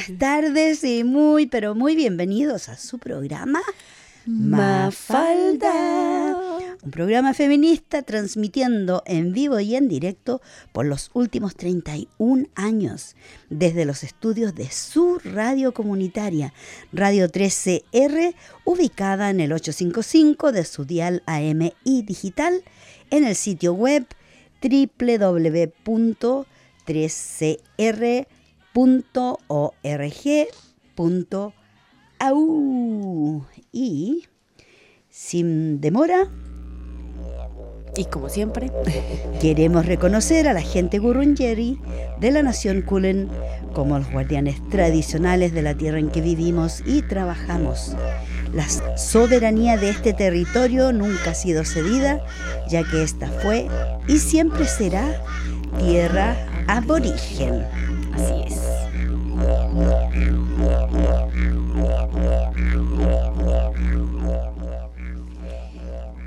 buenas tardes y muy, pero muy bienvenidos a su programa Mafalda. Un programa feminista transmitiendo en vivo y en directo por los últimos 31 años desde los estudios de su radio comunitaria, Radio 13R, ubicada en el 855 de su dial AM y digital en el sitio web www.13r.org.au. Y sin demora, y como siempre, queremos reconocer a la gente Gurungeri de la nación Kulen como los guardianes tradicionales de la tierra en que vivimos y trabajamos. La soberanía de este territorio nunca ha sido cedida, ya que esta fue y siempre será tierra aborigen. Así es.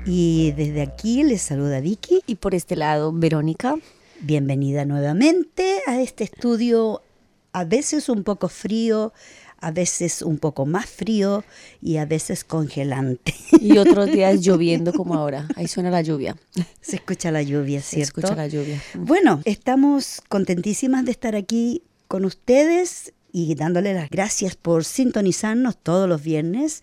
Y desde aquí les saluda Vicky. Y por este lado, Verónica. Bienvenida nuevamente a este estudio, a veces un poco frío, a veces un poco más frío y a veces congelante. Y otros días lloviendo como ahora. Ahí suena la lluvia. Se escucha la lluvia, ¿cierto? Se escucha la lluvia. Bueno, estamos contentísimas de estar aquí con ustedes y dándole las gracias por sintonizarnos todos los viernes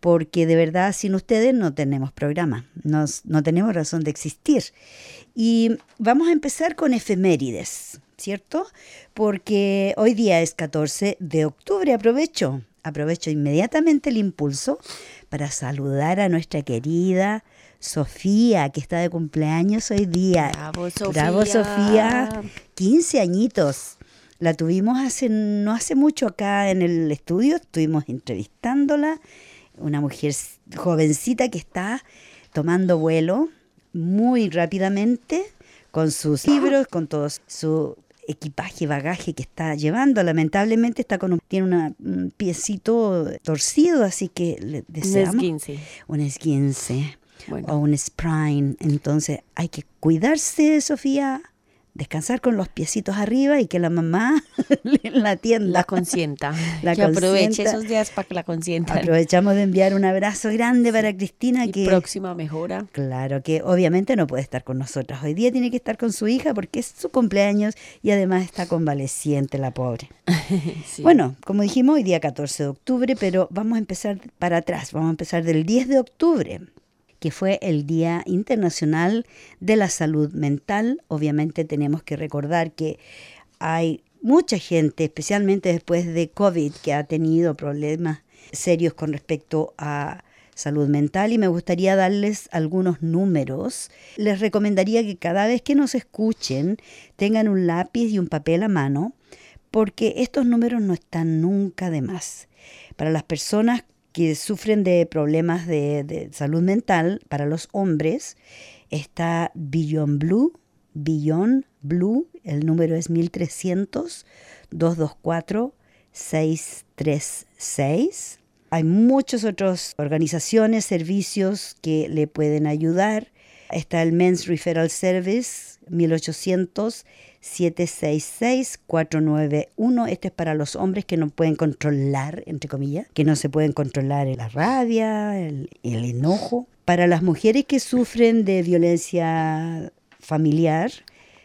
porque de verdad sin ustedes no tenemos programa, no tenemos razón de existir. Y vamos a empezar con efemérides, ¿cierto? Porque hoy día es 14 de octubre, aprovecho, aprovecho inmediatamente el impulso para saludar a nuestra querida Sofía, que está de cumpleaños hoy día. Bravo, Sofía. Bravo, Sofía. 15 añitos. La tuvimos hace, no hace mucho acá en el estudio, estuvimos entrevistándola una mujer jovencita que está tomando vuelo muy rápidamente con sus libros, con todo su equipaje, bagaje que está llevando. Lamentablemente está con un, tiene un piecito torcido, así que le deseamos un esguince, un esguince o un sprain. Entonces hay que cuidarse, Sofía, descansar con los piecitos arriba y que la mamá la atienda. La consienta. La que aproveche esos días para que la consienta. Aprovechamos de enviar un abrazo grande para Cristina. Y próxima mejora. Claro, que obviamente no puede estar con nosotras. Hoy día tiene que estar con su hija porque es su cumpleaños y además está convaleciente la pobre. Bueno, como dijimos, hoy día 14 de octubre, pero vamos a empezar para atrás. Vamos a empezar del 10 de octubre que fue el Día Internacional de la Salud Mental. Obviamente tenemos que recordar que hay mucha gente, especialmente después de COVID, que ha tenido problemas serios con respecto a salud mental y me gustaría darles algunos números. Les recomendaría que cada vez que nos escuchen tengan un lápiz y un papel a mano porque estos números no están nunca de más. Para las personas que sufren de problemas de, salud mental para los hombres está Beyond Blue, Beyond Blue, el número es 1300 224 636. Hay muchas otras organizaciones, servicios que le pueden ayudar. Está el Men's Referral Service 1800 766-491. Este es para los hombres que no pueden controlar, entre comillas, que no se pueden controlar la rabia, el, el enojo. Para las mujeres que sufren de violencia familiar,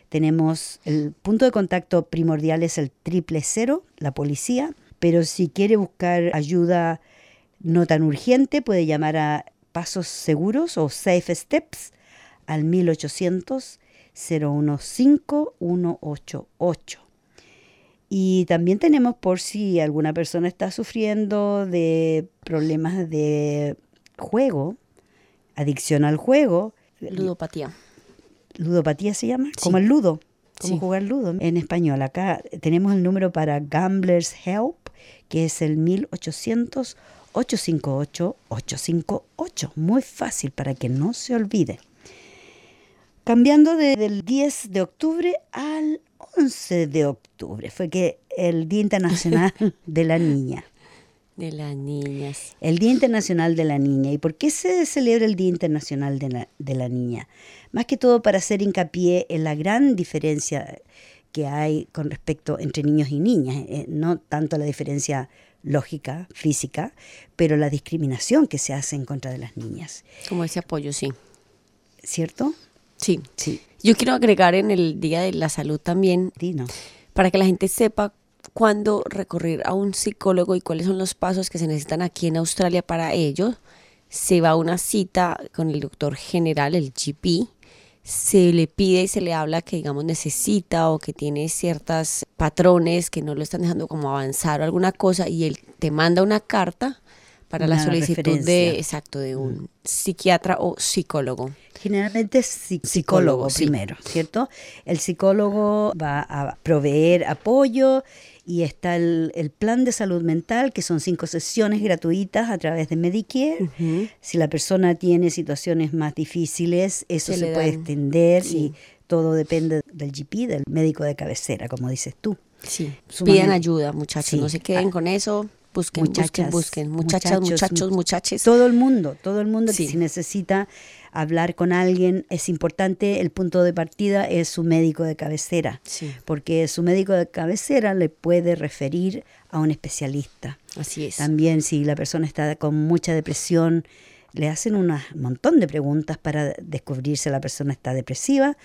tenemos el punto de contacto primordial es el triple cero, la policía, pero si quiere buscar ayuda no tan urgente, puede llamar a Pasos Seguros o Safe Steps al 1800 015188. Y también tenemos por si alguna persona está sufriendo de problemas de juego, adicción al juego. Ludopatía. ¿Ludopatía se llama? Como el ludo. Como jugar ludo en español. Acá tenemos el número para Gamblers Help, que es el 1800 858 858. Muy fácil para que no se olvide. Cambiando del 10 de octubre al 11 de octubre, fue que el Día Internacional de la Niña. De las niñas. El Día Internacional de la Niña. ¿Y por qué se celebra el Día Internacional de la, de la Niña? Más que todo para hacer hincapié en la gran diferencia que hay con respecto entre niños y niñas, eh, no tanto la diferencia lógica, física, pero la discriminación que se hace en contra de las niñas. Como ese apoyo, sí. ¿Cierto? Sí. sí. Yo quiero agregar en el Día de la Salud también, para que la gente sepa cuándo recurrir a un psicólogo y cuáles son los pasos que se necesitan aquí en Australia para ello. Se va a una cita con el doctor general, el GP, se le pide y se le habla que digamos necesita o que tiene ciertos patrones que no lo están dejando como avanzar o alguna cosa y él te manda una carta para la solicitud de exacto de un mm. psiquiatra o psicólogo. Generalmente psicólogo, primero, ¿cierto? El psicólogo va a proveer apoyo y está el, plan de salud mental, que son cinco sesiones gratuitas a través de Medicare. Si la persona tiene situaciones más difíciles, eso se, puede extender y todo depende del GP, del médico de cabecera, como dices tú. Sí, piden ayuda, muchachos, no se queden ah, con eso. Busquen, busquen, busquen. Muchachas, muchachos, muchachos. Todo el mundo, todo el mundo que si necesita hablar con alguien es importante, el punto de partida es su médico de cabecera, porque su médico de cabecera le puede referir a un especialista. Así es. También si la persona está con mucha depresión, le hacen un montón de preguntas para descubrir si la persona está depresiva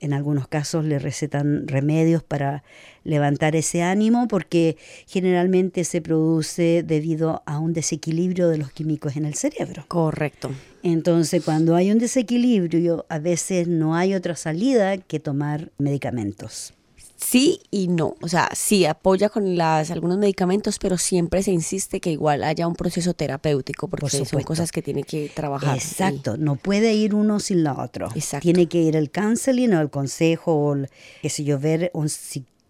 en algunos casos le recetan remedios para levantar ese ánimo porque generalmente se produce debido a un desequilibrio de los químicos en el cerebro. Correcto. Entonces, cuando hay un desequilibrio, a veces no hay otra salida que tomar medicamentos sí y no. O sea, sí apoya con las, algunos medicamentos, pero siempre se insiste que igual haya un proceso terapéutico, porque son cosas que tiene que trabajar. Exacto, no puede ir uno sin la otro. Exacto. Tiene que ir el counseling o el consejo o, el, qué sé yo, ver un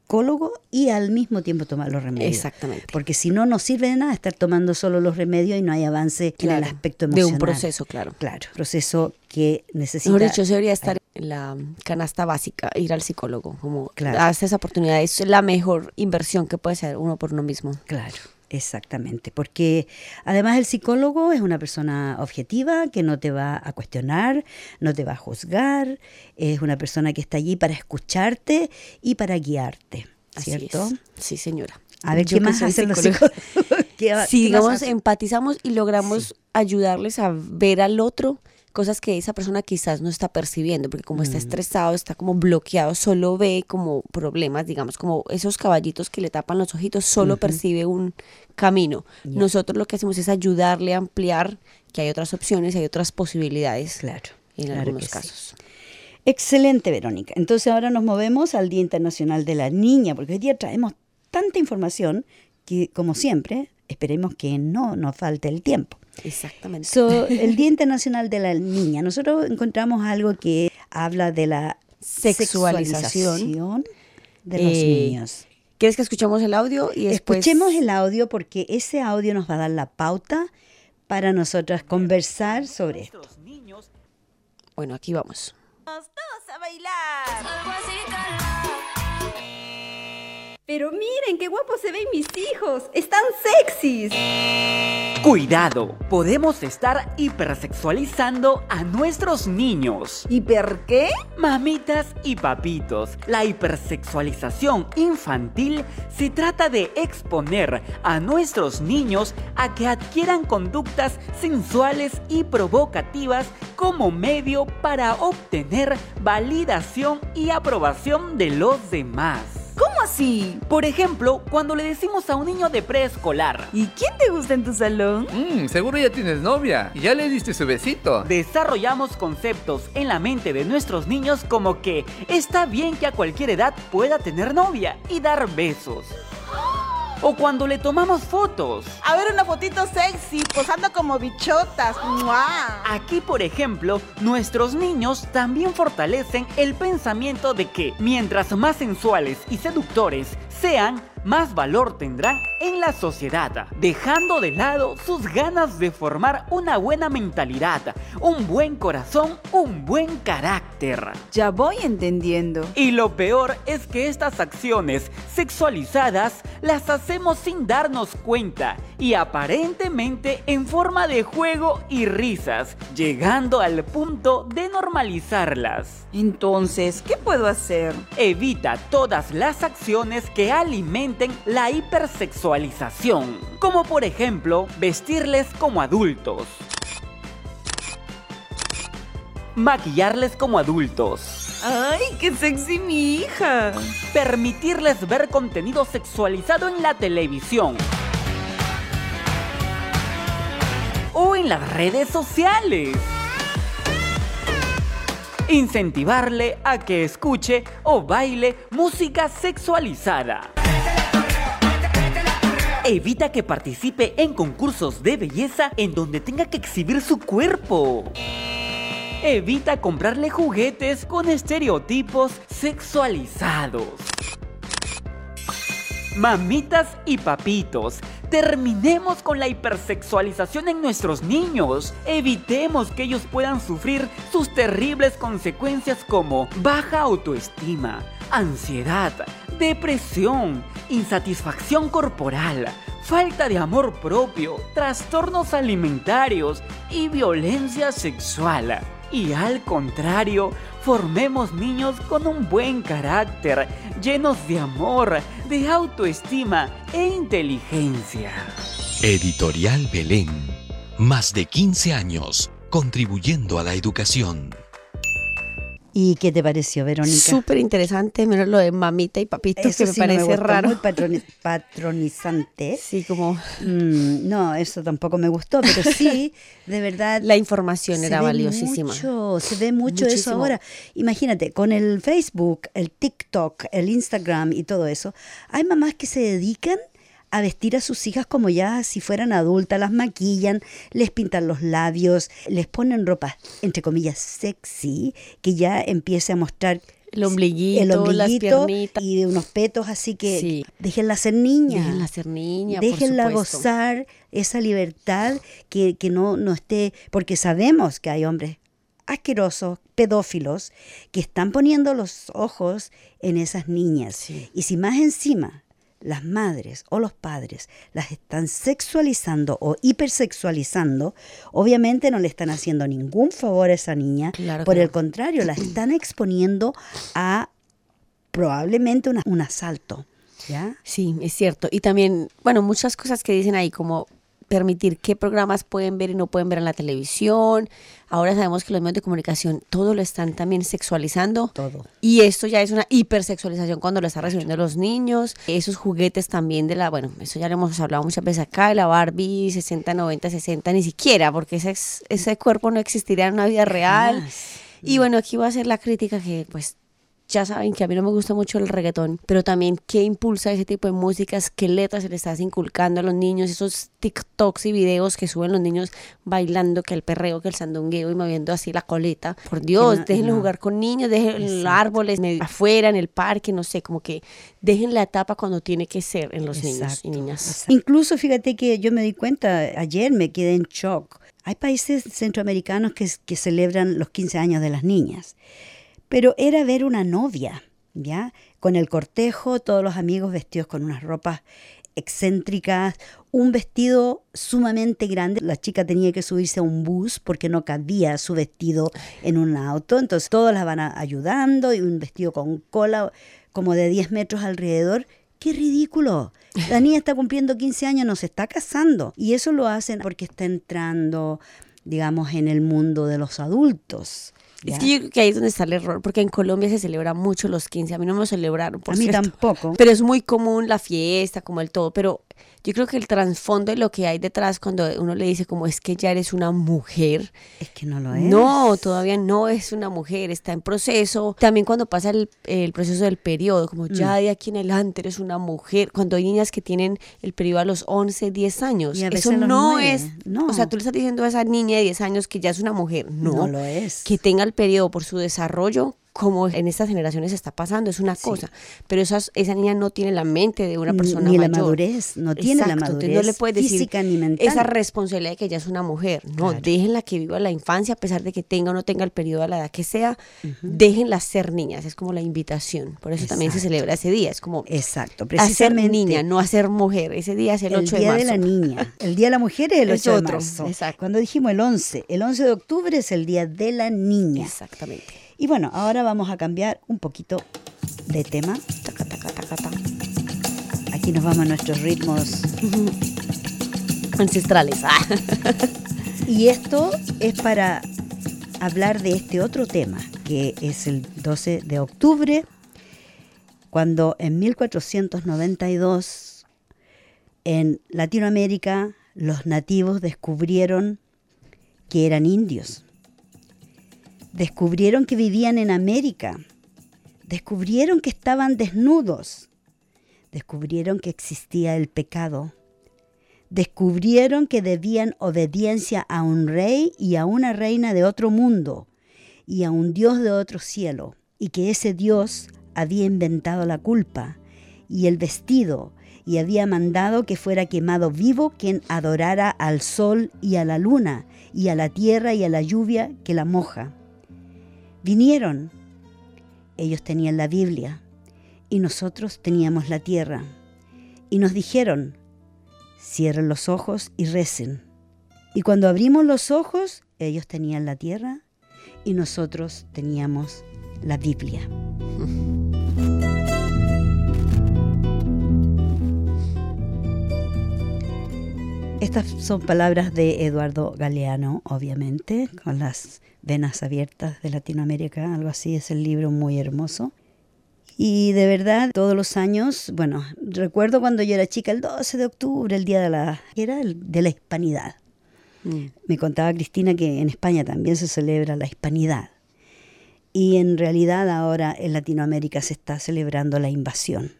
psicólogo y al mismo tiempo tomar los remedios. Exactamente. Porque si no, no sirve de nada estar tomando solo los remedios y no hay avance en el aspecto emocional. De un proceso, claro. Claro, proceso que necesita... Mejor dicho, se debería estar la canasta básica, ir al psicólogo, como claro. esa oportunidad, es la mejor inversión que puede ser uno por uno mismo. Claro. Exactamente, porque además el psicólogo es una persona objetiva que no te va a cuestionar, no te va a juzgar, es una persona que está allí para escucharte y para guiarte, ¿cierto? Sí, señora. A ver, ¿qué más hacen los psicólogos? si digamos empatizamos y logramos ayudarles a ver al otro cosas que esa persona quizás no está percibiendo, porque como está mm. estresado, está como bloqueado, solo ve como problemas, digamos, como esos caballitos que le tapan los ojitos, solo percibe un camino. Nosotros lo que hacemos es ayudarle a ampliar que hay otras opciones, hay otras posibilidades. Claro. En algunos casos. Excelente, Verónica. Entonces ahora nos movemos al Día Internacional de la Niña, porque hoy día traemos tanta información que, como siempre, esperemos que no nos falte el tiempo. Exactamente. el Día Internacional de la Niña, nosotros encontramos algo que habla de la sexualización, de los eh, niños. ¿Quieres que escuchemos el audio? y Escuchemos el audio porque ese audio nos va a dar la pauta para nosotras conversar sobre esto. Bueno, aquí vamos. Todos a bailar. Pero miren qué guapos se ven mis hijos. Están sexys. Cuidado, podemos estar hipersexualizando a nuestros niños. ¿Hiper qué? Mamitas y papitos, la hipersexualización infantil se trata de exponer a nuestros niños a que adquieran conductas sensuales y provocativas como medio para obtener validación y aprobación de los demás. ¿Cómo así? Por ejemplo, cuando le decimos a un niño de preescolar. ¿Y quién te gusta en tu salón? Mmm, seguro ya tienes novia. Y ya le diste su besito. Desarrollamos conceptos en la mente de nuestros niños como que está bien que a cualquier edad pueda tener novia y dar besos. O cuando le tomamos fotos. A ver una fotito sexy, posando como bichotas. Aquí, por ejemplo, nuestros niños también fortalecen el pensamiento de que mientras más sensuales y seductores sean, más valor tendrán en la sociedad, dejando de lado sus ganas de formar una buena mentalidad, un buen corazón, un buen carácter. Ya voy entendiendo. Y lo peor es que estas acciones sexualizadas las hacemos sin darnos cuenta y aparentemente en forma de juego y risas, llegando al punto de normalizarlas. Entonces, ¿qué puedo hacer? Evita todas las acciones que alimenten la hipersexualización, como por ejemplo vestirles como adultos, maquillarles como adultos, ¡Ay, qué sexy mi hija! Permitirles ver contenido sexualizado en la televisión. O en las redes sociales. Incentivarle a que escuche o baile música sexualizada. Evita que participe en concursos de belleza en donde tenga que exhibir su cuerpo. Evita comprarle juguetes con estereotipos sexualizados. Mamitas y papitos, terminemos con la hipersexualización en nuestros niños. Evitemos que ellos puedan sufrir sus terribles consecuencias como baja autoestima, ansiedad, depresión, insatisfacción corporal, falta de amor propio, trastornos alimentarios y violencia sexual y al contrario, formemos niños con un buen carácter, llenos de amor, de autoestima e inteligencia. Editorial Belén. Más de 15 años contribuyendo a la educación. ¿Y qué te pareció, Verónica? Súper interesante, menos lo de mamita y papito, que me parece raro. Muy patronizante. Sí, como... Mm, no, eso tampoco me gustó, pero sí, de verdad... La información era valiosísima. Mucho, se ve mucho eso ahora. Imagínate, con el Facebook, el TikTok, el Instagram y todo eso, hay mamás que se dedican a vestir a sus hijas como ya si fueran adultas, las maquillan, les pintan los labios, les ponen ropa, entre comillas, sexy, que ya empiece a mostrar el ombliguito, el ombliguito y de unos petos así que déjenla ser niña. Déjenla ser niña. Déjenla gozar esa libertad que, que no, no esté, porque sabemos que hay hombres asquerosos, pedófilos, que están poniendo los ojos en esas niñas. Y si más encima las madres o los padres las están sexualizando o hipersexualizando, obviamente no le están haciendo ningún favor a esa niña. Por el contrario, la están exponiendo a probablemente un asalto. ¿Ya? Sí, es cierto. Y también, bueno, muchas cosas que dicen ahí, como permitir qué programas pueden ver y no pueden ver en la televisión. Ahora sabemos que los medios de comunicación todo lo están también sexualizando. Todo. Y esto ya es una hipersexualización cuando lo están recibiendo los niños. Esos juguetes también de la, bueno, eso ya lo hemos hablado muchas veces acá, de la Barbie 60, 90, 60, ni siquiera, porque ese, ese cuerpo no existiría en una vida real. Y bueno, aquí va a ser la crítica que pues ya saben que a mí no me gusta mucho el reggaetón, pero también qué impulsa ese tipo de músicas, qué letras se le estás inculcando a los niños, esos TikToks y videos que suben los niños bailando, que el perreo, que el sandungueo y moviendo así la coleta. Por Dios, déjenlo jugar con niños, dejen los árboles afuera, en el parque, no sé, como que dejen la etapa cuando tiene que ser en los niños y niñas. Incluso fíjate que yo me di cuenta, ayer me quedé en shock. Hay países centroamericanos que, que celebran los 15 años de las niñas pero era ver una novia, ¿ya? Con el cortejo, todos los amigos vestidos con unas ropas excéntricas, un vestido sumamente grande. La chica tenía que subirse a un bus porque no cabía su vestido en un auto. Entonces todos la van ayudando y un vestido con cola como de 10 metros alrededor. ¡Qué ridículo! La niña está cumpliendo 15 años, no se está casando. Y eso lo hacen porque está entrando, digamos, en el mundo de los adultos. Es que yo creo que ahí es donde está el error, porque en Colombia se celebra mucho los 15, a mí no me celebraron. Por a mí tampoco. Pero es muy común la fiesta, como el todo, pero yo creo que el trasfondo de lo que hay detrás cuando uno le dice como es que ya eres una mujer. Es que no lo es. No, todavía no es una mujer, está en proceso. También cuando pasa el, proceso del periodo, como ya mm. de aquí en adelante eres una mujer. Cuando hay niñas que tienen el periodo a los 11, 10 años. Eso no es. No. O sea, tú le estás diciendo a esa niña de 10 años que ya es una mujer. No, no lo es. Que tenga el periodo por su desarrollo como en estas generaciones está pasando, es una cosa, pero esas, esa niña no tiene la mente de una persona ni mayor. la madurez, no tiene la madurez no le puede decir física ni mental. esa responsabilidad de que ella es una mujer. No, déjenla que viva la infancia, a pesar de que tenga o no tenga el periodo a la edad que sea, déjenla ser niñas, es como la invitación. Por eso también se celebra ese día, es como Exacto, precisamente. hacer niña, no hacer mujer. Ese día es el, 8 de marzo. El día de la niña. El día de la mujer es el 8 de marzo. Exacto. Cuando dijimos el 11, el 11 de octubre es el día de la niña. Exactamente. Y bueno, ahora vamos a cambiar un poquito de tema. Aquí nos vamos a nuestros ritmos. Ancestrales. y esto es para hablar de este otro tema, que es el 12 de octubre, cuando en 1492 en Latinoamérica los nativos descubrieron que eran indios Descubrieron que vivían en América. Descubrieron que estaban desnudos. Descubrieron que existía el pecado. Descubrieron que debían obediencia a un rey y a una reina de otro mundo y a un Dios de otro cielo, y que ese Dios había inventado la culpa y el vestido y había mandado que fuera quemado vivo quien adorara al sol y a la luna y a la tierra y a la lluvia que la moja. Vinieron. Ellos tenían la Biblia y nosotros teníamos la tierra. Y nos dijeron, cierren los ojos y recen. Y cuando abrimos los ojos, ellos tenían la tierra y nosotros teníamos la Biblia. Estas son palabras de Eduardo Galeano, obviamente, con las venas abiertas de Latinoamérica, algo así, es el libro muy hermoso. Y de verdad, todos los años, bueno, recuerdo cuando yo era chica, el 12 de octubre, el día de la, era el de la hispanidad. Mm. Me contaba Cristina que en España también se celebra la hispanidad. Y en realidad ahora en Latinoamérica se está celebrando la invasión.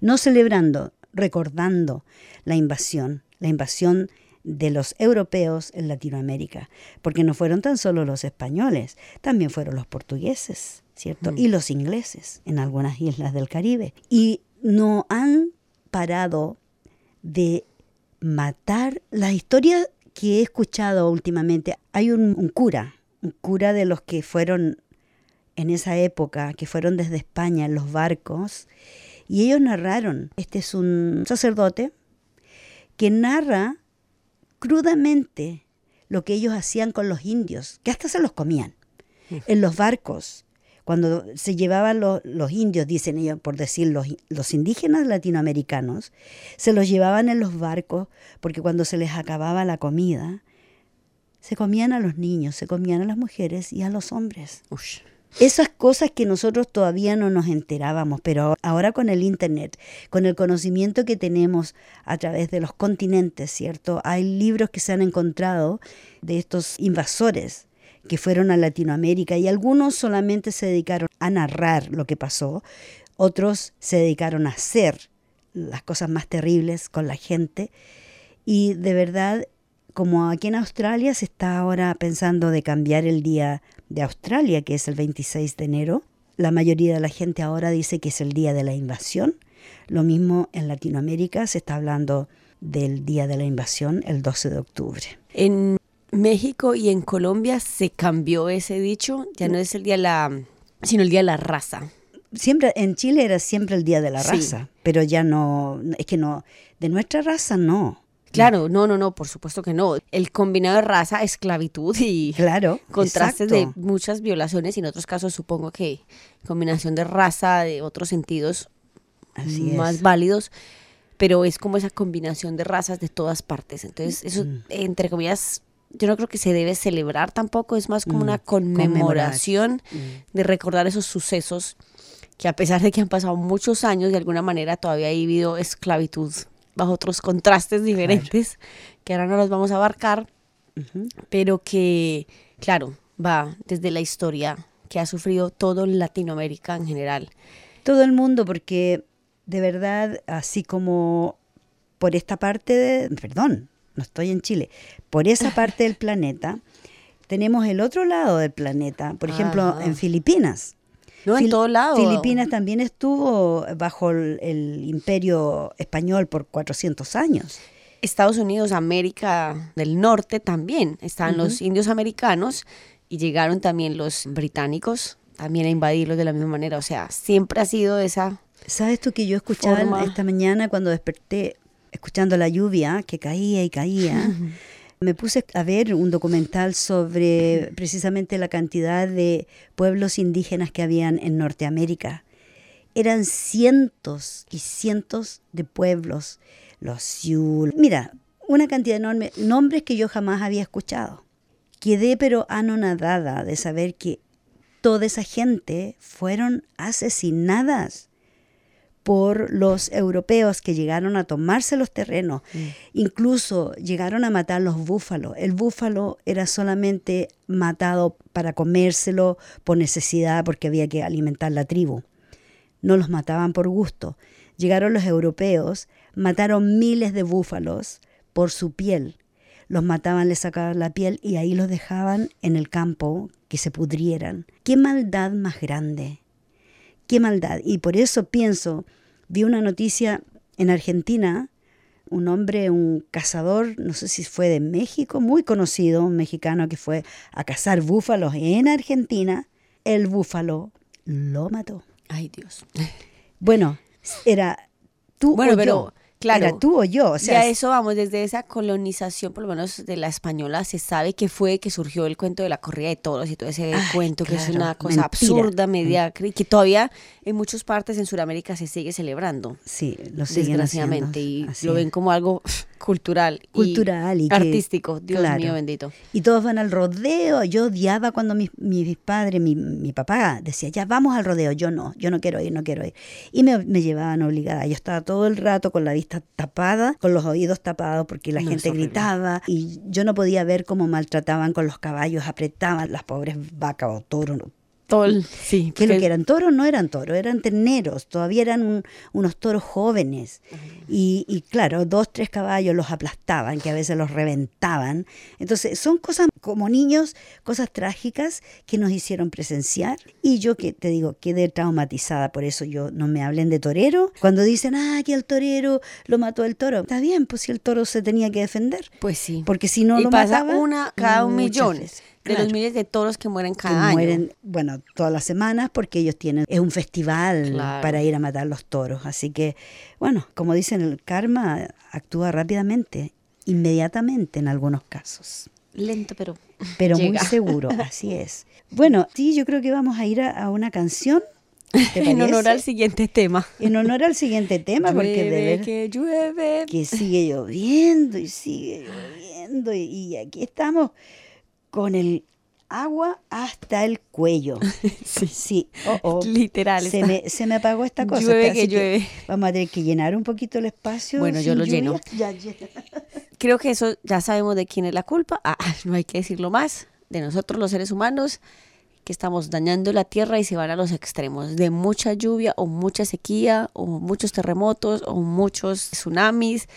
No celebrando, recordando la invasión, la invasión de los europeos en Latinoamérica, porque no fueron tan solo los españoles, también fueron los portugueses, ¿cierto? Mm. Y los ingleses en algunas islas del Caribe. Y no han parado de matar. Las historias que he escuchado últimamente, hay un, un cura, un cura de los que fueron en esa época, que fueron desde España en los barcos, y ellos narraron, este es un sacerdote, que narra crudamente lo que ellos hacían con los indios, que hasta se los comían. En los barcos, cuando se llevaban los, indios, dicen ellos, por decir los, los, indígenas latinoamericanos, se los llevaban en los barcos porque cuando se les acababa la comida, se comían a los niños, se comían a las mujeres y a los hombres. Esas cosas que nosotros todavía no nos enterábamos, pero ahora con el Internet, con el conocimiento que tenemos a través de los continentes, ¿cierto? Hay libros que se han encontrado de estos invasores que fueron a Latinoamérica y algunos solamente se dedicaron a narrar lo que pasó, otros se dedicaron a hacer las cosas más terribles con la gente y de verdad como aquí en Australia se está ahora pensando de cambiar el día de Australia, que es el 26 de enero, la mayoría de la gente ahora dice que es el día de la invasión. Lo mismo en Latinoamérica se está hablando del día de la invasión el 12 de octubre. En México y en Colombia se cambió ese dicho, ya no es el día de la, sino el día de la raza. Siempre en Chile era siempre el día de la raza, pero ya no, es que no, de nuestra raza no. Claro, no, no, no, por supuesto que no. El combinado de raza, esclavitud y claro, contrastes de muchas violaciones y en otros casos supongo que combinación de raza, de otros sentidos más válidos, pero es como esa combinación de razas de todas partes. Entonces, eso, mm. entre comillas, yo no creo que se debe celebrar tampoco, es más como mm, una conmemoración mm. de recordar esos sucesos que a pesar de que han pasado muchos años, de alguna manera todavía ha vivido esclavitud bajo otros contrastes diferentes que ahora no los vamos a abarcar, pero que, claro, va desde la historia que ha sufrido todo Latinoamérica en general. Todo el mundo, porque de verdad, así como por esta parte, de, perdón, no estoy en Chile, por esa parte del planeta, tenemos el otro lado del planeta, por ejemplo, en Filipinas. No, en todo lado. Filipinas también estuvo bajo el, imperio español por 400 años. Estados Unidos, América del Norte también. Están los indios americanos y llegaron también los británicos también a invadirlos de la misma manera. O sea, siempre ha sido esa. ¿Sabes tú que yo escuchaba esta mañana cuando desperté, escuchando la lluvia que caía y caía? me puse a ver un documental sobre precisamente la cantidad de pueblos indígenas que habían en Norteamérica. Eran cientos y cientos de pueblos. Los Sioux. Mira, una cantidad enorme. Nombres que yo jamás había escuchado. Quedé pero anonadada de saber que toda esa gente fueron asesinadas por los europeos que llegaron a tomarse los terrenos. Mm. Incluso llegaron a matar los búfalos. El búfalo era solamente matado para comérselo por necesidad porque había que alimentar la tribu. No los mataban por gusto. Llegaron los europeos, mataron miles de búfalos por su piel. Los mataban, les sacaban la piel y ahí los dejaban en el campo que se pudrieran. ¿Qué maldad más grande? Qué maldad. Y por eso pienso, vi una noticia en Argentina, un hombre, un cazador, no sé si fue de México, muy conocido, un mexicano que fue a cazar búfalos en Argentina, el búfalo lo mató. Ay Dios. Bueno, era tú bueno, pero Claro. Era tú o yo. O sea, a eso vamos, desde esa colonización, por lo menos de la española, se sabe que fue que surgió el cuento de la corrida de toros y todo ese cuento que es una cosa absurda, mediocre, y que todavía en muchas partes en Sudamérica se sigue celebrando. Sí, lo siguen Desgraciadamente, y lo ven como algo cultural, cultural y, artístico, Dios mío bendito. Y todos van al rodeo. Yo odiaba cuando mis, mis padres, mi, mi, papá decía, ya vamos al rodeo. Yo no, yo no quiero ir, no quiero ir. Y me, me llevaban obligada. Yo estaba todo el rato con la vista tapada, con los oídos tapados porque la gente gritaba y yo no podía ver cómo maltrataban con los caballos, apretaban las pobres vacas o toros, sí. Que lo que eran toros no eran toros, eran terneros, todavía eran unos toros jóvenes. Y, claro, dos, tres caballos los aplastaban, que a veces los reventaban. Entonces, son cosas como niños, cosas trágicas que nos hicieron presenciar. Y yo que te digo, quedé traumatizada, por eso yo no me hablen de torero. Cuando dicen, ah, que el torero lo mató el toro. Está bien, pues si el toro se tenía que defender. Pues sí. Porque si no lo pasa una cada un millón de los miles de toros que mueren cada año. Mueren, bueno, todas las semanas porque ellos tienen, es un festival para ir a matar los toros. Así que, bueno, como dicen, el karma actúa rápidamente, inmediatamente en algunos casos. Lento, pero. Pero muy seguro, así es. Bueno, sí, yo creo que vamos a ir a, una canción. en honor al siguiente tema. En honor al siguiente tema, porque de ver que llueve. Que sigue lloviendo y sigue lloviendo. y aquí estamos con el agua hasta el cuello. sí, sí. Oh, oh. literal. Se me, se me, apagó esta cosa. Llueve que llueve. vamos a tener que llenar un poquito el espacio. Bueno, yo lo lleno. Creo que eso ya sabemos de quién es la culpa. Ah, no hay que decirlo más. De nosotros los seres humanos que estamos dañando la tierra y se van a los extremos de mucha lluvia o mucha sequía o muchos terremotos o muchos tsunamis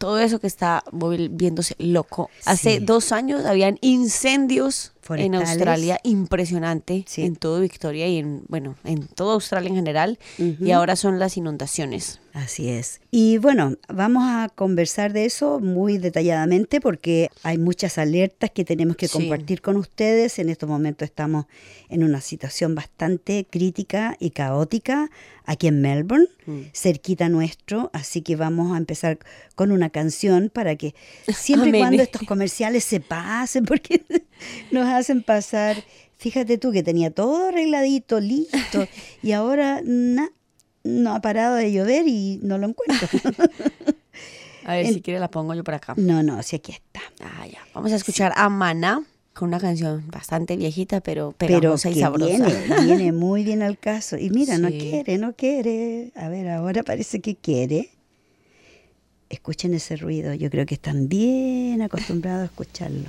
todo eso que está viéndose loco. Hace dos años habían incendios en Australia impresionante en todo Victoria y en bueno en toda Australia en general y ahora son las inundaciones así es. Y bueno vamos a conversar de eso muy detalladamente porque hay muchas alertas que tenemos que compartir con ustedes. En estos momentos estamos en una situación bastante crítica y caótica aquí en Melbourne mm. cerquita nuestro. Así que vamos a empezar con una canción para que siempre y cuando estos comerciales se pasen porque nos hacen pasar. Fíjate tú que tenía todo arregladito, listo, y ahora no ha parado de llover y no lo encuentro. A ver, si quiere la pongo yo por acá. No, no, si aquí está. Ah, ya. Vamos a escuchar a Maná con una canción bastante viejita, pero pegajosa pero y sabrosa. Viene, viene muy bien al caso. Y mira, no quiere, no quiere. A ver, ahora parece que quiere. Escuchen ese ruido. Yo creo que están bien acostumbrados a escucharlo.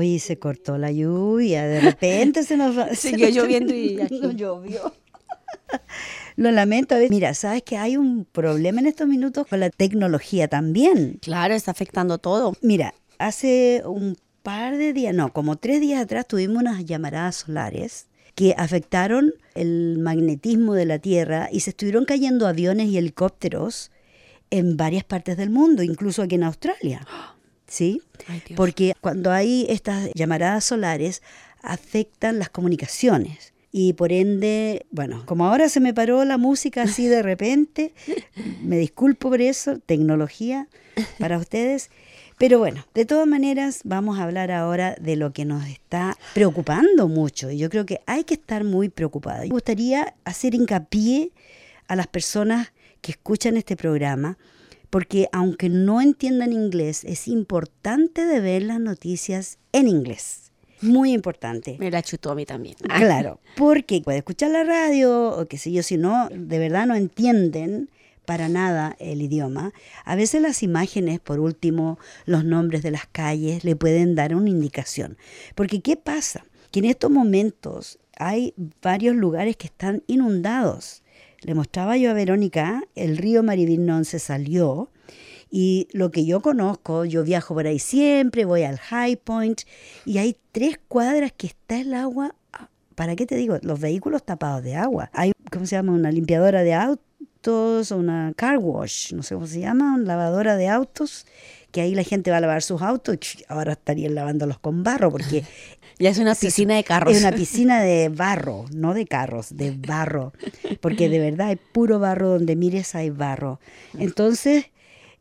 Hoy se cortó la lluvia, de repente se nos Siguió lloviendo y no llovió. Lo lamento. Mira, sabes que hay un problema en estos minutos con la tecnología también. Claro, está afectando todo. Mira, hace un par de días, no, como tres días atrás tuvimos unas llamaradas solares que afectaron el magnetismo de la Tierra y se estuvieron cayendo aviones y helicópteros en varias partes del mundo, incluso aquí en Australia. ¿sí? Porque cuando hay estas llamaradas solares afectan las comunicaciones y por ende, bueno, como ahora se me paró la música así de repente, me disculpo por eso, tecnología para ustedes. Pero bueno, de todas maneras vamos a hablar ahora de lo que nos está preocupando mucho y yo creo que hay que estar muy preocupados. Me gustaría hacer hincapié a las personas que escuchan este programa porque aunque no entiendan inglés, es importante de ver las noticias en inglés. Muy importante. Me la chutó a mí también. Claro, porque puede escuchar la radio o qué sé yo, si no, de verdad no entienden para nada el idioma. A veces las imágenes, por último, los nombres de las calles, le pueden dar una indicación. Porque ¿qué pasa? Que en estos momentos hay varios lugares que están inundados le mostraba yo a Verónica, el río Marivinón se salió y lo que yo conozco, yo viajo por ahí siempre, voy al High Point y hay tres cuadras que está el agua, ¿para qué te digo? Los vehículos tapados de agua. Hay, ¿cómo se llama? Una limpiadora de auto autos, una car wash, no sé cómo se llama, una lavadora de autos, que ahí la gente va a lavar sus autos, ahora estarían lavándolos con barro, porque... ya es una piscina de carros. Es una piscina de barro, no de carros, de barro, porque de verdad hay puro barro, donde mires hay barro. Entonces,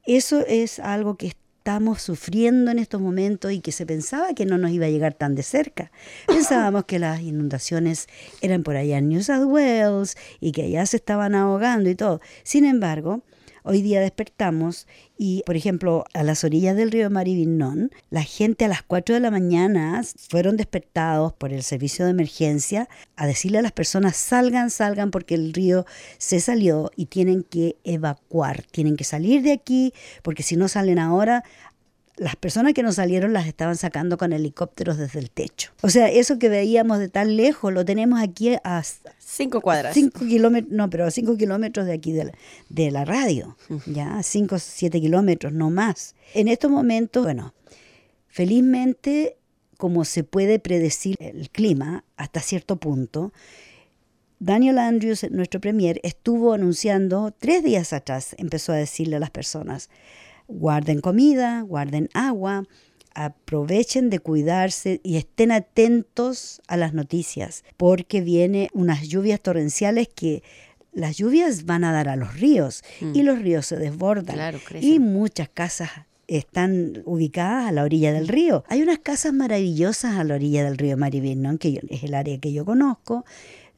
eso es algo que estamos sufriendo en estos momentos y que se pensaba que no nos iba a llegar tan de cerca. Pensábamos que las inundaciones eran por allá en New South Wales y que allá se estaban ahogando y todo. Sin embargo, Hoy día despertamos y, por ejemplo, a las orillas del río Marivinón, la gente a las 4 de la mañana fueron despertados por el servicio de emergencia a decirle a las personas salgan, salgan porque el río se salió y tienen que evacuar, tienen que salir de aquí porque si no salen ahora las personas que no salieron las estaban sacando con helicópteros desde el techo. O sea, eso que veíamos de tan lejos lo tenemos aquí a cinco cuadras. Cinco kilómetros, no, pero a cinco kilómetros de aquí de la, de la radio, ya, cinco, siete kilómetros, no más. En estos momentos, bueno, felizmente, como se puede predecir el clima hasta cierto punto, Daniel Andrews, nuestro premier, estuvo anunciando tres días atrás, empezó a decirle a las personas, guarden comida, guarden agua, aprovechen de cuidarse y estén atentos a las noticias, porque viene unas lluvias torrenciales que las lluvias van a dar a los ríos mm. y los ríos se desbordan y muchas casas están ubicadas a la orilla del río. Hay unas casas maravillosas a la orilla del río Maribel, que es el área que yo conozco,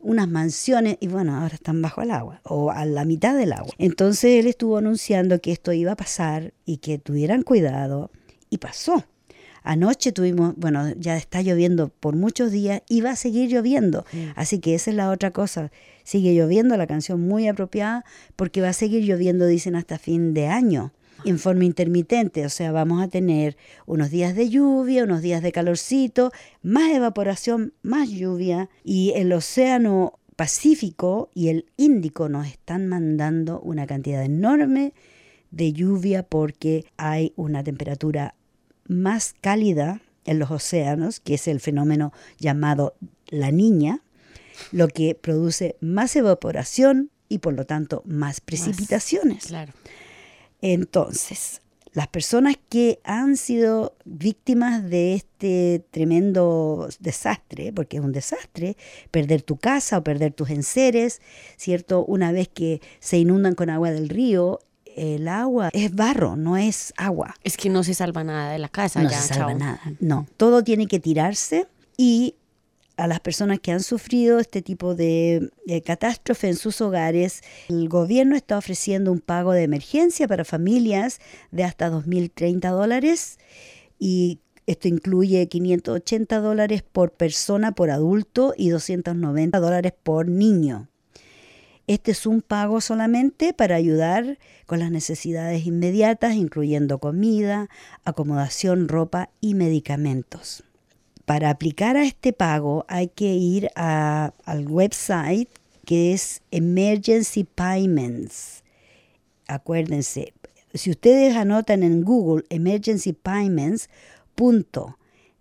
unas mansiones y bueno, ahora están bajo el agua o a la mitad del agua. Entonces él estuvo anunciando que esto iba a pasar y que tuvieran cuidado y pasó. Anoche tuvimos, bueno, ya está lloviendo por muchos días y va a seguir lloviendo. Así que esa es la otra cosa. Sigue lloviendo, la canción muy apropiada, porque va a seguir lloviendo, dicen, hasta fin de año en forma intermitente, o sea, vamos a tener unos días de lluvia, unos días de calorcito, más evaporación, más lluvia y el océano Pacífico y el Índico nos están mandando una cantidad enorme de lluvia porque hay una temperatura más cálida en los océanos, que es el fenómeno llamado la niña, lo que produce más evaporación y por lo tanto más precipitaciones. claro. Entonces, las personas que han sido víctimas de este tremendo desastre, porque es un desastre, perder tu casa o perder tus enseres, ¿cierto? Una vez que se inundan con agua del río, el agua es barro, no es agua. Es que no se salva nada de la casa. No se salva nada, no. Todo tiene que tirarse y a las personas que han sufrido este tipo de, catástrofe en sus hogares, el gobierno está ofreciendo un pago de emergencia para familias de hasta 2.030 dólares y esto incluye 580 dólares por persona por adulto y 290 dólares por niño. Este es un pago solamente para ayudar con las necesidades inmediatas, incluyendo comida, acomodación, ropa y medicamentos. Para aplicar a este pago hay que ir al website que es Emergency Payments. Acuérdense, si ustedes anotan en Google Emergency Payments,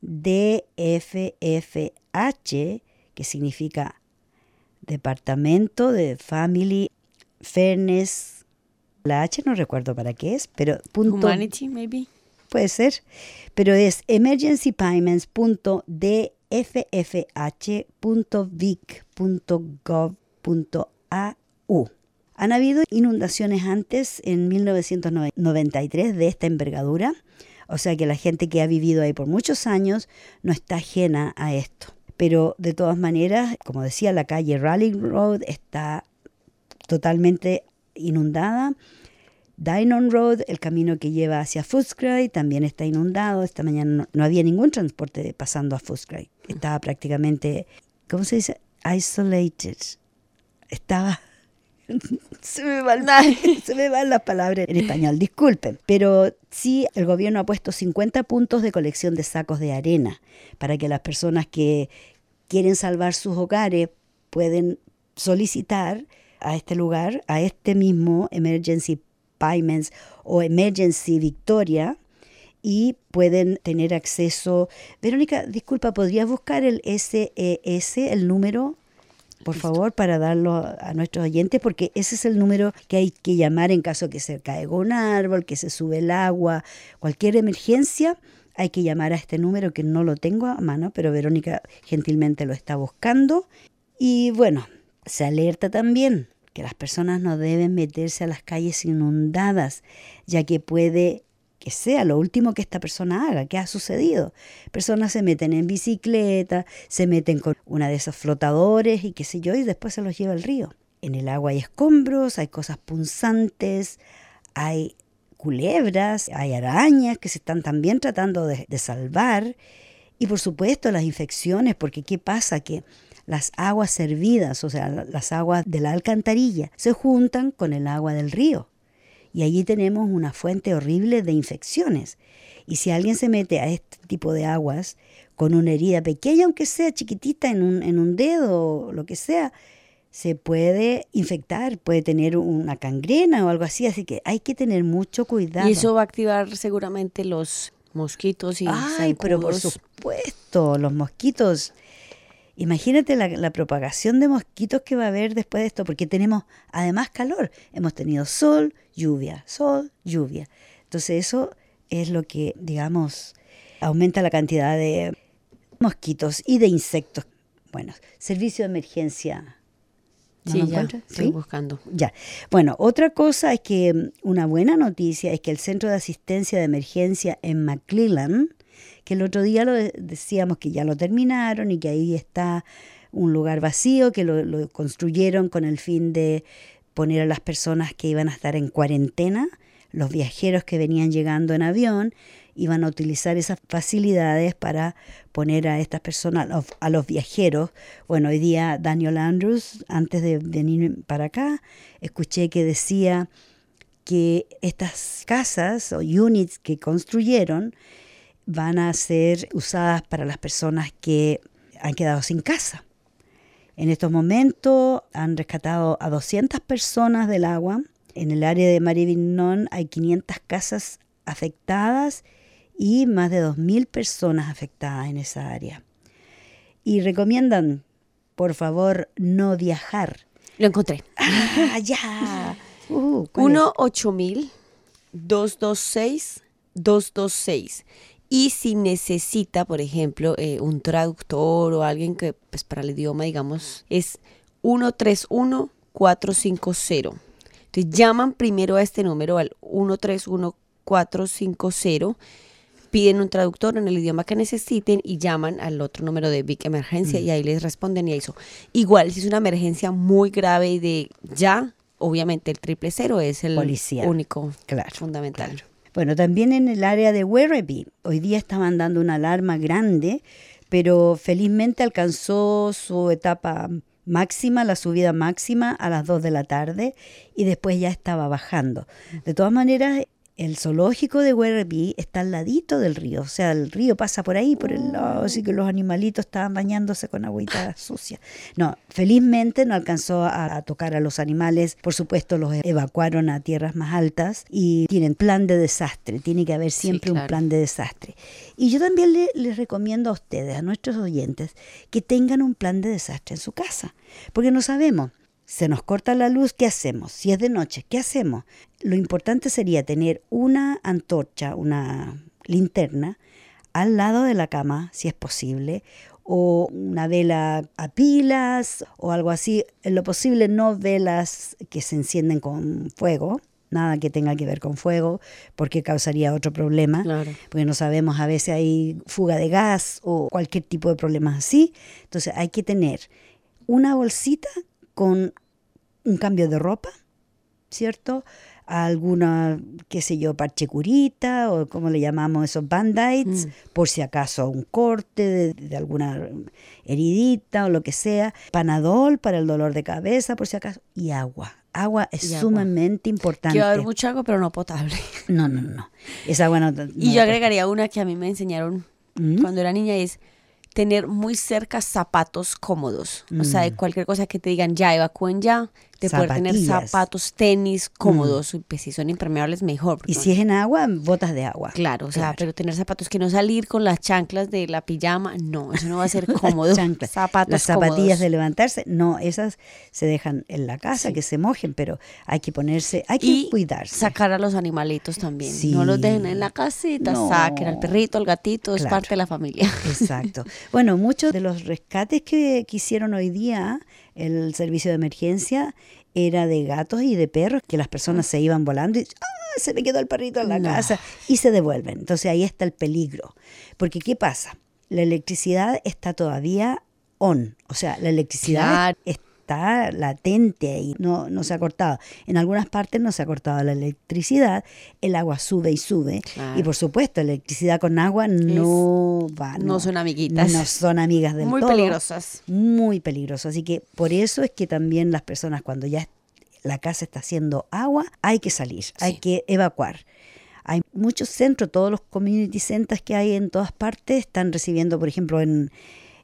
DFFH, que significa Departamento de Family Fairness, la H no recuerdo para qué es, pero punto. Humanity, maybe puede ser, pero es emergencypayments.dffh.vic.gov.au. Han habido inundaciones antes, en 1993, de esta envergadura, o sea que la gente que ha vivido ahí por muchos años no está ajena a esto. Pero de todas maneras, como decía, la calle Raleigh Road está totalmente inundada Dynon Road, el camino que lleva hacia Footscray, también está inundado. Esta mañana no, había ningún transporte pasando a Footscray. Estaba prácticamente, ¿cómo se dice? Isolated. Estaba... se, me van, se me van las palabras en español, disculpen. Pero sí, el gobierno ha puesto 50 puntos de colección de sacos de arena para que las personas que quieren salvar sus hogares pueden solicitar a este lugar, a este mismo Emergency Payments o Emergency Victoria y pueden tener acceso. Verónica, disculpa, ¿podrías buscar el SES, el número? por favor, para darlo a nuestros oyentes, porque ese es el número que hay que llamar en caso que se caiga un árbol, que se sube el agua, cualquier emergencia. Hay que llamar a este número que no lo tengo a mano, pero Verónica gentilmente lo está buscando. Y bueno, se alerta también que las personas no deben meterse a las calles inundadas, ya que puede que sea lo último que esta persona haga. ¿Qué ha sucedido? Personas se meten en bicicleta, se meten con una de esos flotadores y qué sé yo, y después se los lleva al río. En el agua hay escombros, hay cosas punzantes, hay culebras, hay arañas que se están también tratando de, de salvar. Y por supuesto las infecciones, porque ¿qué pasa? Que las aguas servidas, o sea, las aguas de la alcantarilla, se juntan con el agua del río y allí tenemos una fuente horrible de infecciones. Y si alguien se mete a este tipo de aguas con una herida pequeña, aunque sea chiquitita en un, en un dedo o lo que sea, se puede infectar, puede tener una cangrena o algo así, así que hay que tener mucho cuidado. Y eso va a activar seguramente los mosquitos y Ay, pero por supuesto, los mosquitos Imagínate la, propagación de mosquitos que va a haber después de esto, porque tenemos además calor. Hemos tenido sol, lluvia, sol, lluvia. Entonces eso es lo que, digamos, aumenta la cantidad de mosquitos y de insectos. Bueno, servicio de emergencia. sí, ya, estoy buscando. Ya. Bueno, otra cosa es que mm, una buena noticia es que el Centro de Asistencia de Emergencia en McClellan que el otro día lo decíamos que ya lo terminaron y que ahí está un lugar vacío, que lo, construyeron con el fin de poner a las personas que iban a estar en cuarentena, los viajeros que venían llegando en avión, iban a utilizar esas facilidades para poner a estas personas, a los viajeros. Bueno, hoy día Daniel Andrews, antes de venir para acá, escuché que decía que estas casas o units que construyeron van a ser usadas para las personas que han quedado sin casa. En estos momentos han rescatado a 200 personas del agua. En el área de Marivignon hay 500 casas afectadas y más de 2.000 personas afectadas en esa área. Y recomiendan, por favor, no viajar. Lo encontré. Ah, ya. Uh, 1 226 226 y si necesita, por ejemplo, eh, un traductor o alguien que, pues para el idioma, digamos, es 131450. Entonces llaman primero a este número, al 131450, piden un traductor en el idioma que necesiten y llaman al otro número de Big Emergencia mm. y ahí les responden y eso. Igual, si es una emergencia muy grave y de ya, obviamente el triple cero es el único claro, fundamental. Bueno, también en el área de Werribee, hoy día estaban dando una alarma grande, pero felizmente alcanzó su etapa máxima, la subida máxima a las 2 de la tarde y después ya estaba bajando. De todas maneras, el zoológico de Werribee está al ladito del río, o sea, el río pasa por ahí, por el lado, así que los animalitos estaban bañándose con agüita sucia. No, felizmente no alcanzó a, tocar a los animales, por supuesto los evacuaron a tierras más altas y tienen plan de desastre, tiene que haber siempre un plan de desastre. Y yo también les recomiendo a ustedes, a nuestros oyentes, que tengan un plan de desastre en su casa, porque no sabemos se nos corta la luz, ¿qué hacemos? Si es de noche, ¿qué hacemos? Lo importante sería tener una antorcha, una linterna, al lado de la cama, si es posible, o una vela a pilas o algo así. En lo posible no velas que se encienden con fuego, nada que tenga que ver con fuego, porque causaría otro problema, porque no sabemos, a veces hay fuga de gas o cualquier tipo de problemas así. Entonces hay que tener una bolsita con un cambio de ropa, ¿cierto? Alguna, qué sé yo, parche curita o como le llamamos esos band-aids, mm. por si acaso un corte de, alguna heridita o lo que sea, panadol para el dolor de cabeza, por si acaso, y agua. Agua es sumamente importante. Quiero haber mucha agua, pero no potable. No, no, no. Esa agua no, y yo agregaría una que a mí me enseñaron ¿Mm? cuando era niña, es tener muy cerca zapatos cómodos. O sea, de mm. cualquier cosa que te digan ya evacúen ya, de poder tener zapatos, tenis cómodos, mm. pues si son impermeables mejor. Y si es en agua, botas de agua. Claro, o sea, pero tener zapatos que no salir con las chanclas de la pijama, no, eso no va a ser cómodo. Zapatos las zapatillas de levantarse, no, esas se dejan en la casa, que se mojen, pero hay que ponerse, hay que y cuidarse. sacar a los animalitos también. No los dejen en la casita, saquen al perrito, al gatito, es parte de la familia. Exacto. Bueno, muchos de los rescates que, que hicieron hoy día el servicio de emergencia era de gatos y de perros, que las personas se iban volando y ¡ah! se me quedó el perrito en la casa y se devuelven. Entonces ahí está el peligro. Porque ¿qué pasa? La electricidad está todavía on, o sea, la electricidad está está latente y no, no se ha cortado. En algunas partes no se ha cortado la electricidad, el agua sube y sube. Y por supuesto, electricidad con agua no va. No, son amiguitas. No son amigas del muy todo. Muy peligrosas. Muy peligrosas. Así que por eso es que también las personas cuando ya la casa está haciendo agua, hay que salir, hay que evacuar. Hay muchos centros, todos los community centers que hay en todas partes están recibiendo, por ejemplo, en,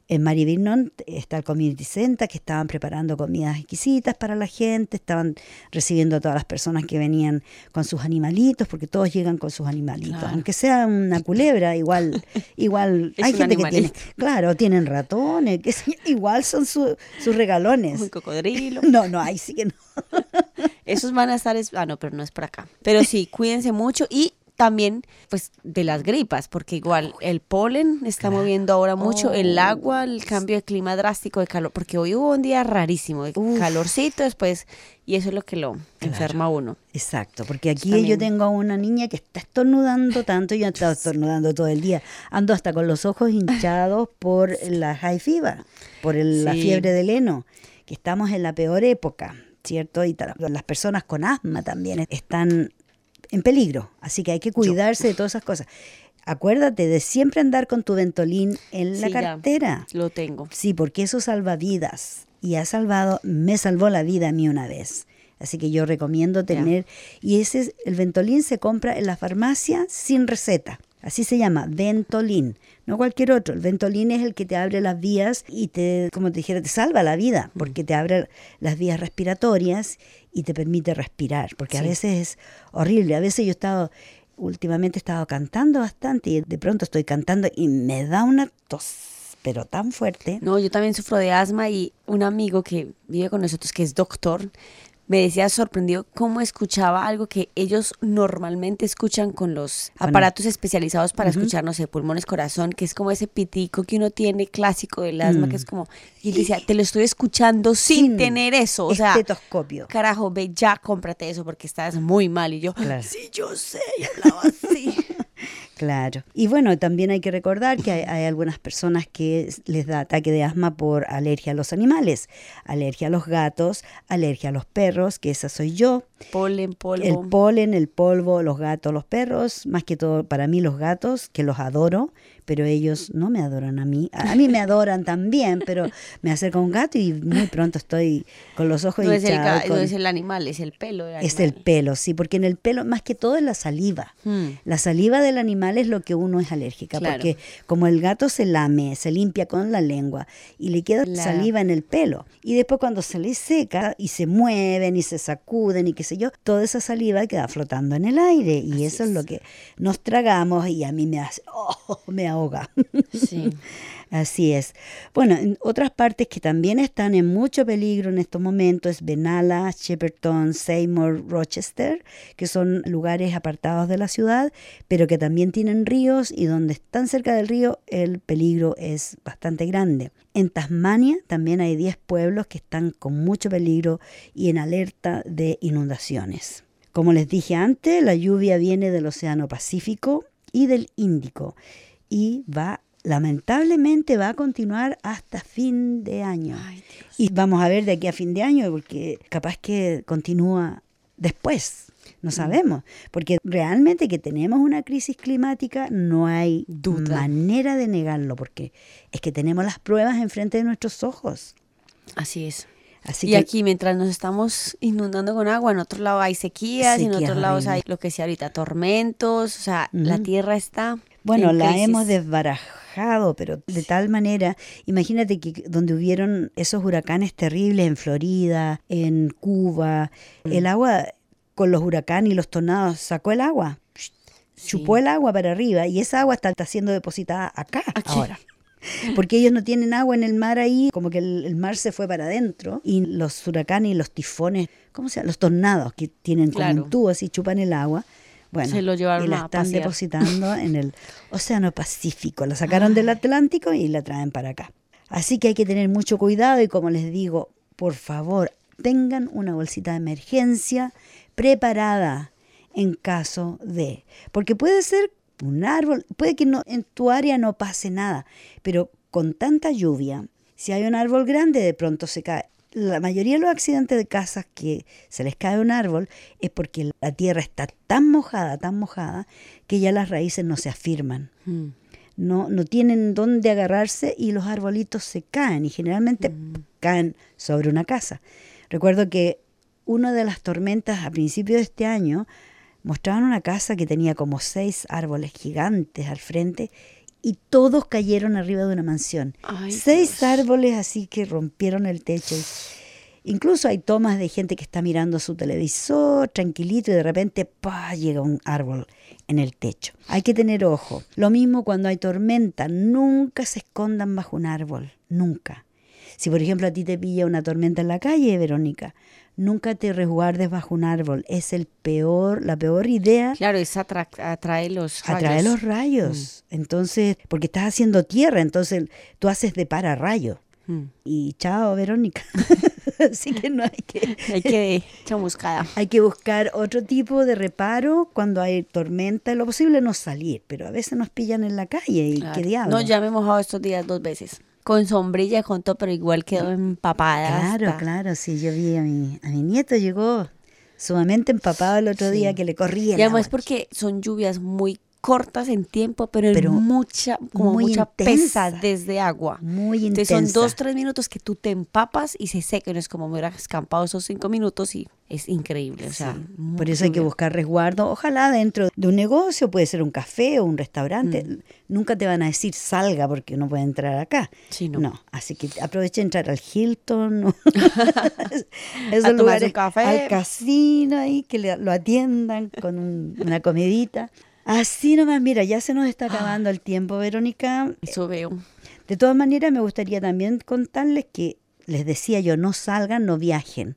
en Marivinon está el Community Center, que estaban preparando comidas exquisitas para la gente, estaban recibiendo a todas las personas que venían con sus animalitos, porque todos llegan con sus animalitos. Aunque sea una culebra, igual, igual hay gente que tiene, claro, tienen ratones, que igual son sus regalones. Un cocodrilo. No, no, ahí sí que no. Esos van a estar, ah, no, pero no es por acá. Pero sí, cuídense mucho y también pues de las gripas, porque igual el polen está moviendo ahora mucho, el oh. agua, el cambio de clima drástico de calor, porque hoy hubo un día rarísimo, de calorcito después, y eso es lo que lo enferma uno. Exacto, porque aquí yo tengo a una niña que está estornudando tanto, yo he estado estornudando todo el día, ando hasta con los ojos hinchados por la high fever, por la fiebre del heno, que estamos en la peor época. ¿cierto? Y las personas con asma también están en peligro. Así que hay que cuidarse de todas esas cosas. Acuérdate de siempre andar con tu ventolín en la cartera. lo tengo. Sí, porque eso salva vidas. Y ha salvado, me salvó la vida a mí una vez. Así que yo recomiendo tener. Y ese el ventolín se compra en la farmacia sin receta. Así se llama, Ventolin, no cualquier otro. El Ventolin es el que te abre las vías y te, como te dijera, te salva la vida, porque te abre las vías respiratorias y te permite respirar, porque a veces es horrible. A veces yo he estado, últimamente he estado cantando bastante y de pronto estoy cantando y me da una tos pero tan fuerte. No, yo también sufro de asma y un amigo que vive con nosotros, que es doctor, me decía sorprendido cómo escuchaba algo que ellos normalmente escuchan con los aparatos especializados para escuchar, no sé, pulmones, corazón, que es como ese pitico que uno tiene clásico del asma, que es mm. como, y él decía, te lo estoy escuchando sin, tener eso, o sea, estetoscopio. carajo, ve ya, cómprate eso porque estás muy mal, y yo, sí, yo sé, y hablaba así. Claro. Y bueno, también hay que recordar que hay, algunas personas que les da ataque de asma por alergia a los animales, alergia a los gatos, alergia a los perros, que esa soy yo. Polen, polvo. El polen, el polvo, los gatos, los perros, más que todo para mí los gatos, que los adoro pero ellos no me adoran a mí. A mí me adoran también, pero me acerco a un gato y muy pronto estoy con los ojos no Es el, No es el animal, es el pelo. Es el pelo, sí, porque en el pelo más que todo es la saliva. Hmm. La saliva del animal es lo que uno es alérgica, porque como el gato se lame, se limpia con la lengua y le queda saliva en el pelo. Y después cuando se le seca y se mueven y se sacuden y qué sé yo, toda esa saliva queda flotando en el aire y eso es. lo que nos tragamos y a mí me hace, oh, me ahoga. Sí. Así es. Bueno, en otras partes que también están en mucho peligro en estos momentos es Benalla, Shepperton, Seymour, Rochester, que son lugares apartados de la ciudad, pero que también tienen ríos y donde están cerca del río el peligro es bastante grande. En Tasmania también hay 10 pueblos que están con mucho peligro y en alerta de inundaciones. Como les dije antes, la lluvia viene del Océano Pacífico y del Índico y va lamentablemente va a continuar hasta fin de año. y vamos a ver de aquí a fin de año, porque capaz que continúa después. No mm. sabemos, porque realmente que tenemos una crisis climática no hay Duda. manera de negarlo, porque es que tenemos las pruebas enfrente de nuestros ojos. Así es. Así y aquí, mientras nos estamos inundando con agua, en otro lado hay sequías, y en otros lados hay lo que sea ahorita, tormentos, o sea, la tierra está Bueno, la hemos desbarajado, pero de tal manera, imagínate que donde hubieron esos huracanes terribles en Florida, en Cuba, mm. el agua con los huracanes y los tornados sacó el agua, chupó el agua para arriba y esa agua está, siendo depositada acá ahora porque ellos no tienen agua en el mar ahí, como que el, mar se fue para adentro y los huracanes y los tifones, ¿cómo se llama? Los tornados que tienen como un tubo así, chupan el agua. Bueno, se lo llevaron y la están depositando en el Océano Pacífico. La sacaron del Atlántico y la traen para acá. Así que hay que tener mucho cuidado y como les digo, por favor, tengan una bolsita de emergencia preparada en caso de, porque puede ser un árbol, puede que no, en tu área no pase nada, pero con tanta lluvia, si hay un árbol grande, de pronto se cae. La mayoría de los accidentes de casas que se les cae un árbol es porque la tierra está tan mojada, tan mojada, que ya las raíces no se afirman. Mm. No, no tienen dónde agarrarse y los arbolitos se caen y generalmente mm. caen sobre una casa. Recuerdo que una de las tormentas a principios de este año mostraban una casa que tenía como seis árboles gigantes al frente y todos cayeron arriba de una mansión. seis árboles así que rompieron el techo. Incluso hay tomas de gente que está mirando su televisor tranquilito y de repente ¡pah! llega un árbol en el techo. Hay que tener ojo. Lo mismo cuando hay tormenta, nunca se escondan bajo un árbol, nunca. Si por ejemplo a ti te pilla una tormenta en la calle, Verónica, nunca te resguardes bajo un árbol. Es el peor, la peor idea. Claro, es atrae los rayos. Atrae los rayos. Mm. Entonces, porque estás haciendo tierra, entonces tú haces de para rayo. Mm. Y chao, Verónica. Así que no hay que... hay que buscar. Hay que buscar otro tipo de reparo cuando hay tormenta. Lo posible no salir, pero a veces nos pillan en la calle y qué diablo. No, ya me he mojado estos días dos veces con sombrilla, con todo, pero igual quedó empapada. Claro, claro, sí, yo vi a mi, a mi nieto, llegó sumamente empapado el otro día que le corría. Y además porque son lluvias muy cortas en tiempo, pero, mucha, como mucha pesadez de agua. Muy intensa. Entonces son dos, tres minutos que tú te empapas y se seca, no es como me hubiera escampado esos cinco minutos y es increíble. O sea, Por eso hay que buscar resguardo, ojalá dentro de un negocio, puede ser un café o un restaurante. Mm. Nunca te van a decir salga porque no puede entrar acá. Sí, no. así que aproveche entrar al Hilton, esos lugares, café. al casino ahí, que lo atiendan con una comidita. Así nomás, mira, ya se nos está ah. acabando el tiempo, Verónica. Eso veo. De todas maneras, me gustaría también contarles que les decía yo, no salgan, no viajen,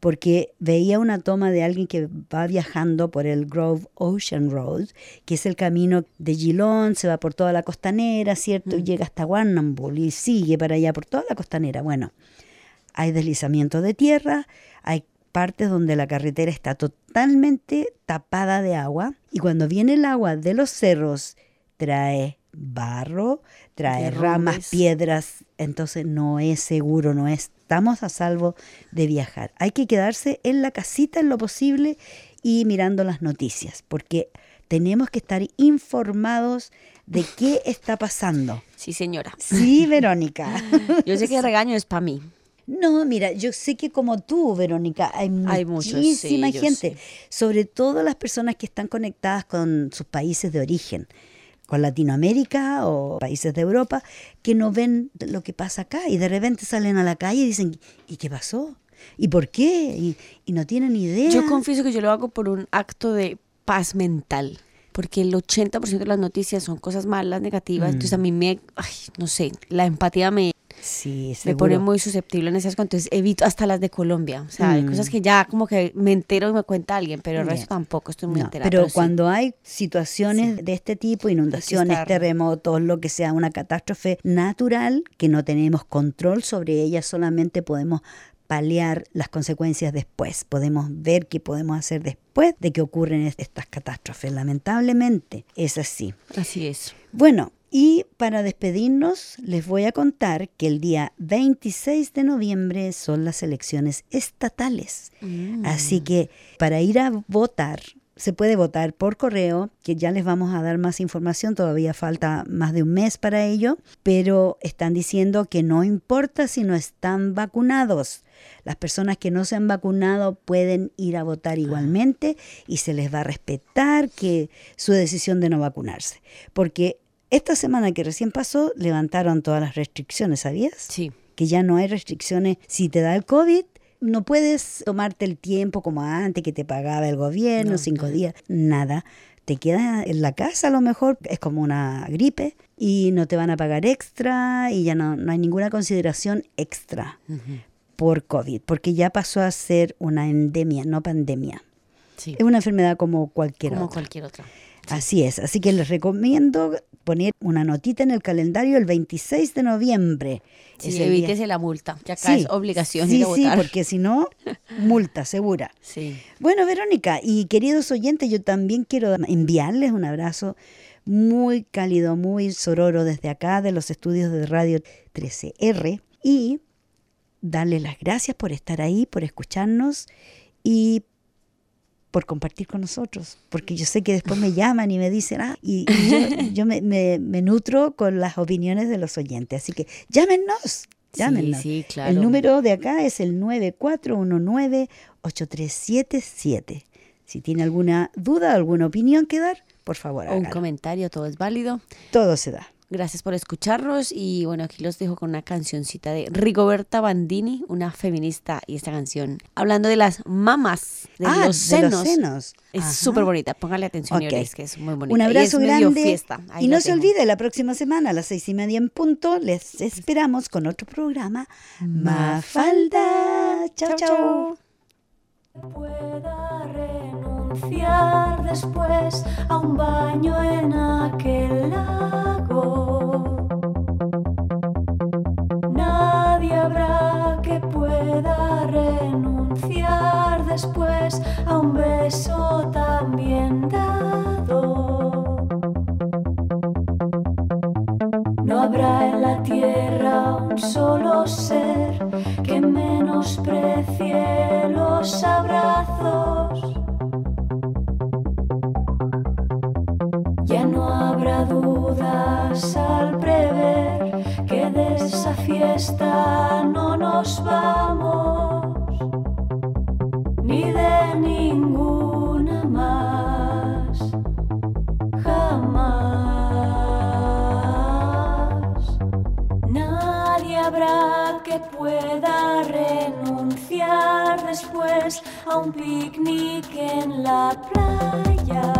porque veía una toma de alguien que va viajando por el Grove Ocean Road, que es el camino de Geelong, se va por toda la costanera, ¿cierto? Y mm. llega hasta Warrnambool y sigue para allá por toda la costanera. Bueno, hay deslizamiento de tierra, hay partes donde la carretera está totalmente tapada de agua y cuando viene el agua de los cerros trae barro, trae ramas, piedras, entonces no es seguro, no estamos a salvo de viajar. Hay que quedarse en la casita en lo posible y mirando las noticias, porque tenemos que estar informados de qué está pasando. Sí, señora. Sí, Verónica. Yo sé que el regaño es para mí. No, mira, yo sé que como tú, Verónica, hay, muchísima gente, sobre todo las personas que están conectadas con sus países de origen, con Latinoamérica o países de Europa, que no ven lo que pasa acá y de repente salen a la calle y dicen, ¿y qué pasó? ¿Y por qué? Y, y no tienen idea. Yo confieso que yo lo hago por un acto de paz mental porque el 80% de las noticias son cosas malas, negativas, entonces a mm. mí me, ay, no sé, la empatía me, Sí, me pone muy susceptible en esas cosas, entonces evito hasta las de Colombia. O sea, hay mm. cosas que ya como que me entero y me cuenta alguien, pero el resto tampoco estoy muy enterada. Pero, cuando hay situaciones de este tipo, inundaciones, terremotos, lo que sea, una catástrofe natural que no tenemos control sobre ella, solamente podemos paliar las consecuencias después. Podemos ver qué podemos hacer después de que ocurren estas catástrofes. Lamentablemente es así. Así es. Bueno, y para despedirnos, les voy a contar que el día 26 de noviembre son las elecciones estatales. Mm. Así que para ir a votar se puede votar por correo, que ya les vamos a dar más información, todavía falta más de un mes para ello, pero están diciendo que no importa si no están vacunados. Las personas que no se han vacunado pueden ir a votar igualmente y se les va a respetar que su decisión de no vacunarse. Porque esta semana que recién pasó levantaron todas las restricciones, ¿sabías? Sí. Que ya no hay restricciones. Si te da el COVID, no puedes tomarte el tiempo como antes que te pagaba el gobierno, cinco días, nada. Te quedas en la casa a lo mejor, es como una gripe y no te van a pagar extra y ya no, no hay ninguna consideración extra por COVID, porque ya pasó a ser una endemia, no pandemia. Es una enfermedad como cualquier como otra. cualquier otra. Así es, así que les recomiendo poner una notita en el calendario el 26 de noviembre. Sí, Ese evítese día. la multa, que acá Sí, es obligación Sí, ir a sí, porque si no, multa segura. Sí. Bueno, Verónica, y queridos oyentes, yo también quiero enviarles un abrazo muy cálido, muy sororo desde acá, de los estudios de Radio 13R, y darles las gracias por estar ahí, por escucharnos y por compartir con nosotros, porque yo sé que después me llaman y me dicen, ah, y, y yo, yo me, me- me nutro con las opiniones de los oyentes, así que llámenos, llámenos. sí, claro. El número de acá es el 9419-8377. Si tiene alguna duda, alguna opinión que dar, por favor, O un comentario, todo es válido. Todo se da. Gracias por escucharnos y bueno, aquí los dejo con una cancioncita de Rigoberta Bandini, una feminista y esta canción hablando de las mamas, de, Ah, los, de senos. los senos. Es súper bonita, póngale atención, Ok. Yoris, que es muy bonita. Un Y abrazo es medio grande. fiesta. Y no se tengo. olvide, la próxima semana a las seis y media en punto, les esperamos con otro programa. Mafalda. Chao, chao. pueda renunciar después a un baño en aquel lago. Nadie habrá que pueda renunciar después a un beso tan bien dado. No habrá en la tierra un solo ser que menosprecie los abrazos. Al prever que de esa fiesta no nos vamos, ni de ninguna más, jamás. Nadie habrá que pueda renunciar después a un picnic en la playa.